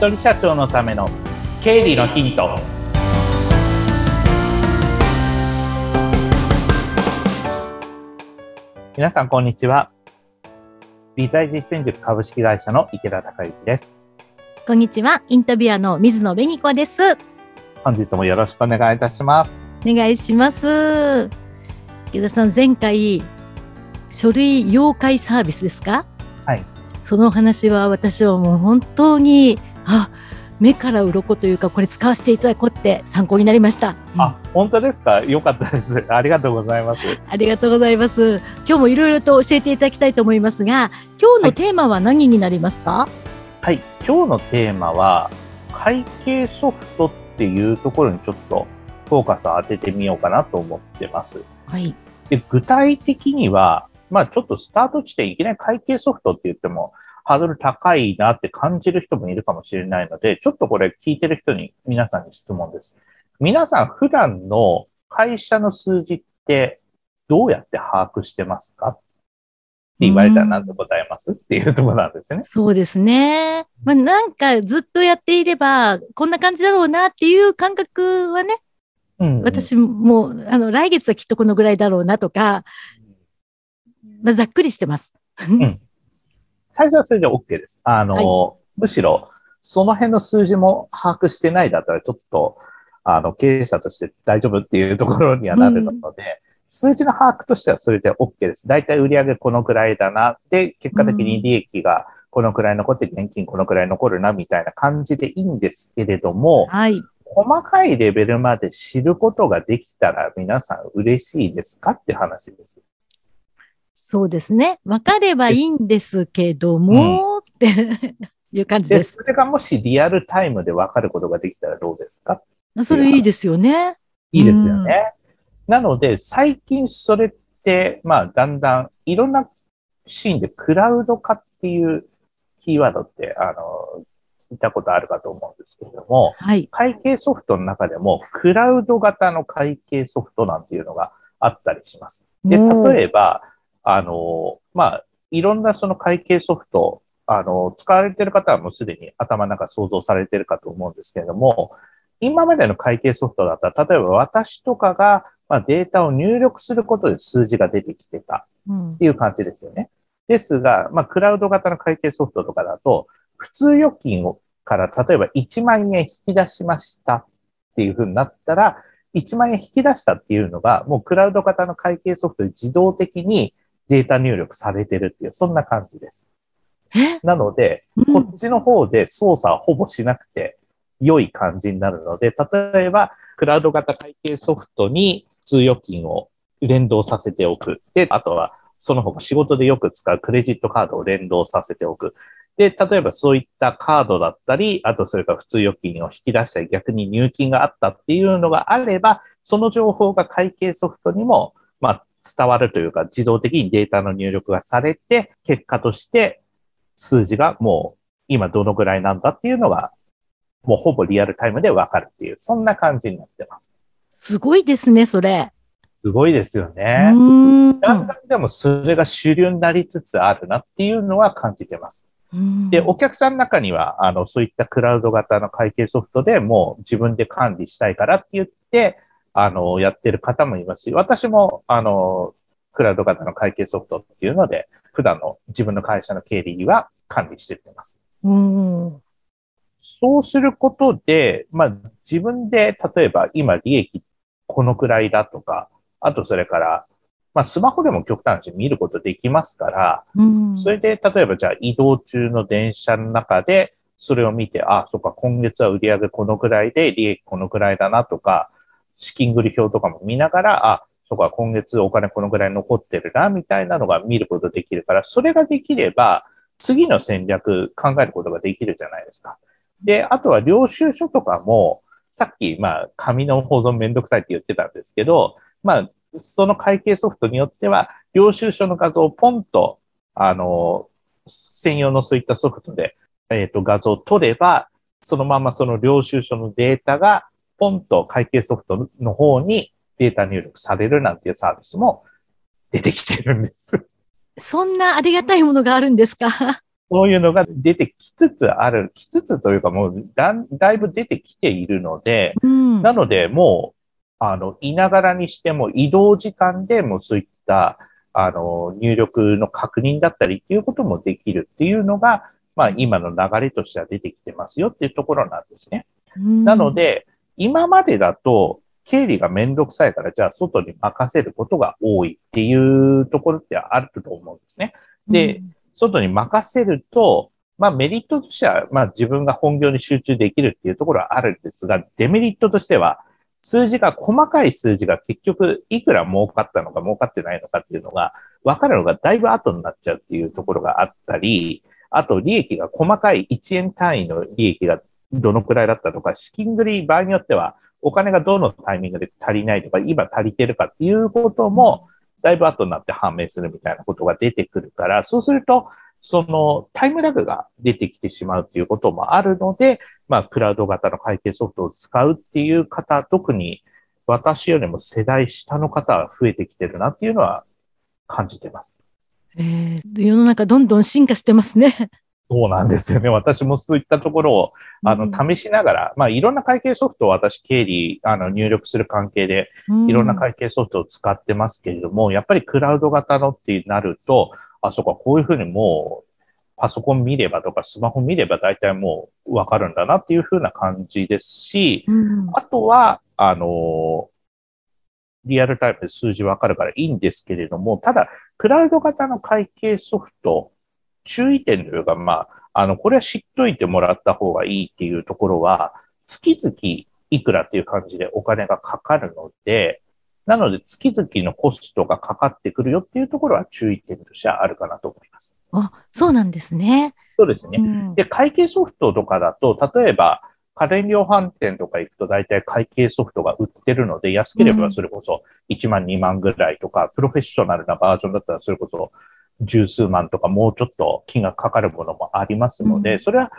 人社長のための経理のヒント。皆さんこんにちは。理財実践塾株式会社の池田孝之です。こんにちは。インタビュアーの水野紅子です。本日もよろしくお願いいたします。お願いします。池田さん前回書類妖怪サービスですか？はい。その話は私はもう本当にあ目から鱗というかこれ使わせていただこうって参考になりました。あ、本当ですか？よかったです。ありがとうございます。ありがとうございます。今日もいろいろと教えていただきたいと思いますが、今日のテーマは何になりますか？はい、はい、今日のテーマは会計ソフトっていうところにちょっとフォーカスを当ててみようかなと思ってます。はい。で具体的には、まあちょっとスタート地点いきなり会計ソフトって言ってもハードル高いなって感じる人もいるかもしれないので、ちょっとこれ聞いてる人に皆さんに質問です。皆さん普段の会社の数字ってどうやって把握してますか？って言われたら何と答えます？っていうところなんですね。そうですね。まあなんかずっとやっていればこんな感じだろうなっていう感覚はね、うん、私もあの来月はきっとこのぐらいだろうなとか、まあ、ざっくりしてます。うん最初はそれで OK です。あの、はい、むしろ、その辺の数字も把握してないだったら、ちょっと、あの、経営者として大丈夫っていうところにはなるので、うん、数字の把握としてはそれで OK です。だいたい売上このくらいだな。で、結果的に利益がこのくらい残って現金このくらい残るな、みたいな感じでいいんですけれども、はい。細かいレベルまで知ることができたら皆さん嬉しいですかって話です。そうですね。分かればいいんですけども、うん、っていう感じです。それがもしリアルタイムで分かることができたらどうですか？それいいですよね。いいですよね。うん、なので、最近それって、まあ、だんだんいろんなシーンでクラウド化っていうキーワードって、あの、聞いたことあるかと思うんですけれども、はい、会計ソフトの中でも、クラウド型の会計ソフトなんていうのがあったりします。で、例えば、あの、まあ、いろんなその会計ソフト、あの、使われている方はもうすでに頭の中想像されているかと思うんですけれども、今までの会計ソフトだったら、例えば私とかが、まあ、データを入力することで数字が出てきてたっていう感じですよね。うん、ですが、まあ、クラウド型の会計ソフトとかだと、普通預金をから例えば1万円引き出しましたっていうふうになったら、1万円引き出したっていうのが、もうクラウド型の会計ソフトで自動的にデータ入力されてるっていう、そんな感じです。なので、こっちの方で操作はほぼしなくて良い感じになるので、例えば、クラウド型会計ソフトに通預金を連動させておく。で、あとは、その他仕事でよく使うクレジットカードを連動させておく。で、例えばそういったカードだったり、あとそれから普通預金を引き出したり逆に入金があったっていうのがあれば、その情報が会計ソフトにも、まあ、伝わるというか、自動的にデータの入力がされて、結果として数字がもう今どのぐらいなんだっていうのが、もうほぼリアルタイムでわかるっていう、そんな感じになってます。すごいですね、それ。すごいですよね。だんだんでもそれが主流になりつつあるなっていうのは感じてます。で、お客さんの中には、あの、そういったクラウド型の会計ソフトでもう自分で管理したいからって言って、あの、やってる方もいますし、私も、あの、クラウド型の会計ソフトっていうので、普段の自分の会社の経理は管理してってます。うん、そうすることで、まあ、自分で、例えば今利益このくらいだとか、あとそれから、まあ、スマホでも極端に見ることできますから、うん、それで、例えばじゃあ移動中の電車の中で、それを見て、あ、そっか、今月は売上このくらいで利益このくらいだなとか、資金繰り表とかも見ながら、あ、そこは今月お金このぐらい残ってるな、みたいなのが見ることできるから、それができれば、次の戦略考えることができるじゃないですか。で、あとは領収書とかも、さっき、まあ、紙の保存めんどくさいって言ってたんですけど、まあ、その会計ソフトによっては、領収書の画像をポンと、あの、専用のそういったソフトで、えっ、ー、と、画像を取れば、そのままその領収書のデータがポンと会計ソフトの方にデータ入力されるなんていうサービスも出てきてるんです。そんなありがたいものがあるんですか？そういうのが出てきつつある、きつつというかもうだだいぶ出てきているので、うん、なのでもう、あの、いながらにしても移動時間でもそういった、あの、入力の確認だったりっていうこともできるっていうのが、まあ今の流れとしては出てきてますよっていうところなんですね。うん、なので、今までだと、経理がめんどくさいから、じゃあ外に任せることが多いっていうところってあると思うんですね。で、うん、外に任せると、まあメリットとしては、まあ自分が本業に集中できるっていうところはあるんですが、デメリットとしては、数字が、細かい数字が結局いくら儲かったのか儲かってないのかっていうのが分かるのがだいぶ後になっちゃうっていうところがあったり、あと利益が細かい1円単位の利益がどのくらいだったとか、資金繰り場合によってはお金がどのタイミングで足りないとか、今足りてるかっていうことも、だいぶ後になって判明するみたいなことが出てくるから、そうすると、そのタイムラグが出てきてしまうっていうこともあるので、まあ、クラウド型の会計ソフトを使うっていう方、特に私よりも世代下の方は増えてきてるなっていうのは感じてます。えー、世の中どんどん進化してますね。そうなんですよね。私もそういったところを、あの、試しながら、うん、まあ、いろんな会計ソフトを私、経理、あの、入力する関係で、いろんな会計ソフトを使ってますけれども、うん、やっぱりクラウド型のってなると、あ、そこはこういうふうにもう、パソコン見ればとかスマホ見れば大体もうわかるんだなっていうふうな感じですし、うん、あとは、あの、リアルタイムで数字わかるからいいんですけれども、ただ、クラウド型の会計ソフト、注意点というか、まあ、あの、これは知っといてもらった方がいいっていうところは、月々いくらっていう感じでお金がかかるので、なので、月々のコストがかかってくるよっていうところは注意点としてはあるかなと思います。あ、そうなんですね。そうですね。うん、で、会計ソフトとかだと、例えば、家電量販店とか行くと大体会計ソフトが売ってるので、安ければそれこそ1万2万ぐらいとか、うん、プロフェッショナルなバージョンだったらそれこそ十数万とかもうちょっと金額かかるものもありますので、うん、それは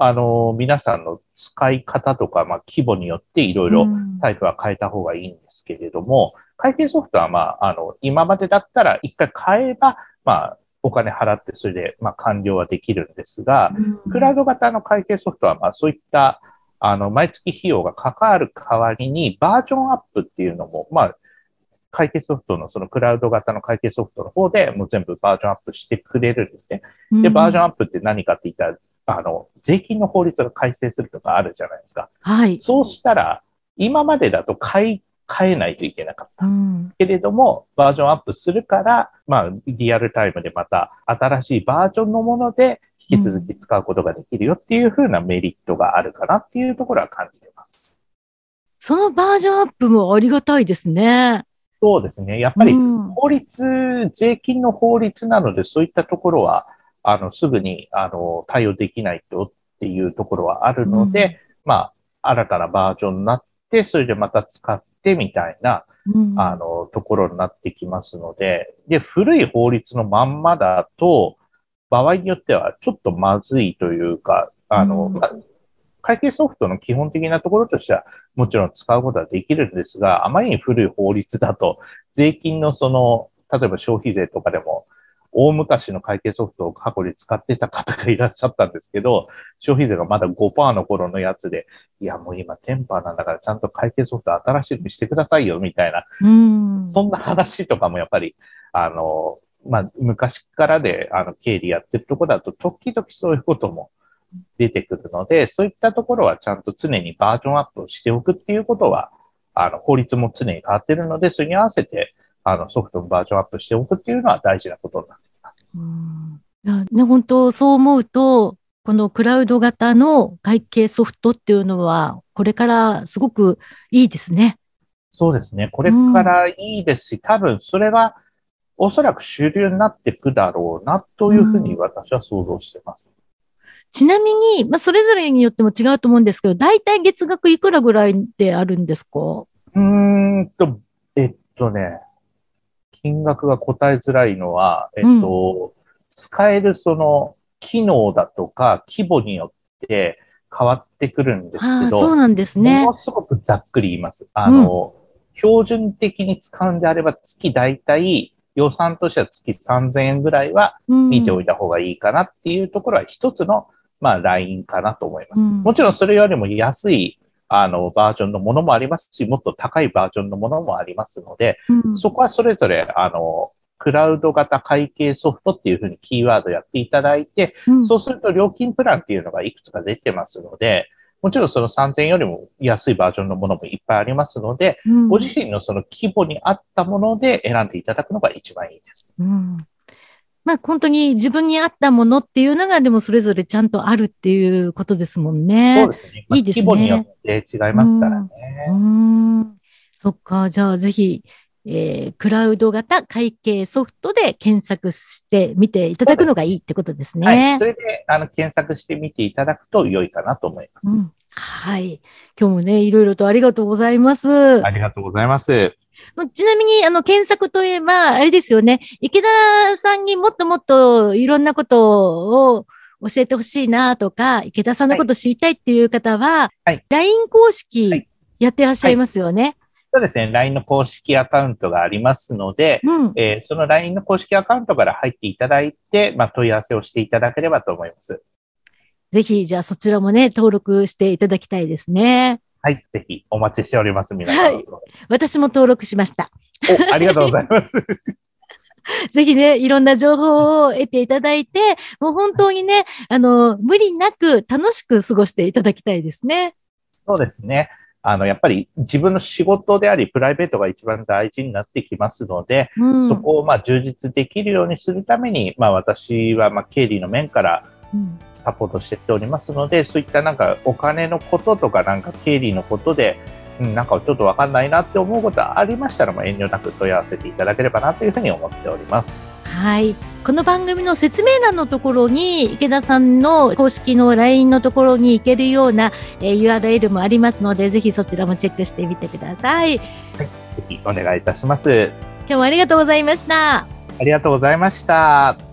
あの、皆さんの使い方とか、まあ、規模によっていろいろタイプは変えた方がいいんですけれども、うん、会計ソフトは、まあ、あの、今までだったら一回買えば、まあ、お金払ってそれで、まあ、完了はできるんですが、うん、クラウド型の会計ソフトは、まあ、そういった、あの、毎月費用がかかる代わりに、バージョンアップっていうのも、まあ、会計ソフトのそのクラウド型の会計ソフトの方でもう全部バージョンアップしてくれるんですね。で、バージョンアップって何かって言ったら、あの、税金の法律が改正するとかあるじゃないですか。はい。そうしたら、今までだと買い、変えないといけなかった。うん、けれども、バージョンアップするから、まあ、リアルタイムでまた新しいバージョンのもので引き続き使うことができるよっていうふうなメリットがあるかなっていうところは感じています。そのバージョンアップもありがたいですね。そうですね。やっぱり法律、うん、税金の法律なのでそういったところは、あの、すぐに、あの、対応できないとっていうところはあるので、うん、まあ、新たなバージョンになって、それでまた使ってみたいな、うん、あの、ところになってきますので、で、古い法律のまんまだと、場合によってはちょっとまずいというか、あの、会計ソフトの基本的なところとしては、もちろん使うことはできるんですが、あまりに古い法律だと、税金のその、例えば消費税とかでも、大昔の会計ソフトを過去に使ってた方がいらっしゃったんですけど、消費税がまだ5%の頃のやつで、いやもう今テンパーなんだからちゃんと会計ソフト新しくしてくださいよ、みたいな。うんそんな話とかもやっぱり、あの、まあ、昔からで、あの、経理やってるとこだと、時々そういうことも出てくるので、そういったところはちゃんと常にバージョンアップをしておくっていうことは、あの、法律も常に変わってるので、それに合わせて、あの、ソフトのバージョンアップしておくっていうのは大事なことになってきます。うんね、本当そう思うと、このクラウド型の会計ソフトっていうのは、これからすごくいいですね。そうですね。これからいいですし、うん、多分それはおそらく主流になっていくだろうなというふうに私は想像してます。うんちなみに、まあ、それぞれによっても違うと思うんですけど、大体月額いくらぐらいであるんですか？うーんと、えっとね、金額が答えづらいのは、えっと、うん、使えるその機能だとか規模によって変わってくるんですけど、そうなんですね。ものすごくざっくり言います。あの、うん、標準的に使うんであれば月だいたい予算としては月3000円ぐらいは見ておいた方がいいかなっていうところは一つの、まあ、ラインかなと思います。もちろんそれよりも安いあの、バージョンのものもありますし、もっと高いバージョンのものもありますので、うん、そこはそれぞれ、あの、クラウド型会計ソフトっていうふうにキーワードやっていただいて、うん、そうすると料金プランっていうのがいくつか出てますので、もちろんその3000円よりも安いバージョンのものもいっぱいありますので、うん、ご自身のその規模に合ったもので選んでいただくのが一番いいです。うんまあ本当に自分に合ったものっていうのがでもそれぞれちゃんとあるっていうことですもんね。そうですね。まあ、いいですね。規模によって違いますからね。うん。うんそっか。じゃあぜひ、えー、クラウド型会計ソフトで検索してみていただくのがいいってことですね。はい。それで、あの、検索してみていただくと良いかなと思います。うん、はい。今日もね、いろいろとありがとうございます。ありがとうございます。ちなみに、あの、検索といえば、あれですよね。池田さんにもっともっといろんなことを教えてほしいなとか、池田さんのこと知りたいっていう方は、はい、LINE 公式やってらっしゃいますよね。はいはいそうですね。LINE の公式アカウントがありますので、うん、えー、その LINE の公式アカウントから入っていただいて、まあ、問い合わせをしていただければと思います。ぜひ、じゃあそちらもね、登録していただきたいですね。はい、ぜひお待ちしております、皆さん。はい、私も登録しました。お、ありがとうございます。ぜひね、いろんな情報を得ていただいて、もう本当にね、あの、無理なく楽しく過ごしていただきたいですね。そうですね。あの、やっぱり自分の仕事であり、プライベートが一番大事になってきますので、うん、そこをまあ充実できるようにするために、まあ私はまあ経理の面からサポートしておりますので、そういったなんかお金のこととかなんか経理のことで、うん、なんかちょっとわかんないなって思うことありましたら、も遠慮なく問い合わせていただければなというふうに思っております。はい。この番組の説明欄のところに、池田さんの公式の LINE のところに行けるような、えー、URL もありますので、ぜひそちらもチェックしてみてください。はい。ぜひお願いいたします。今日もありがとうございました。ありがとうございました。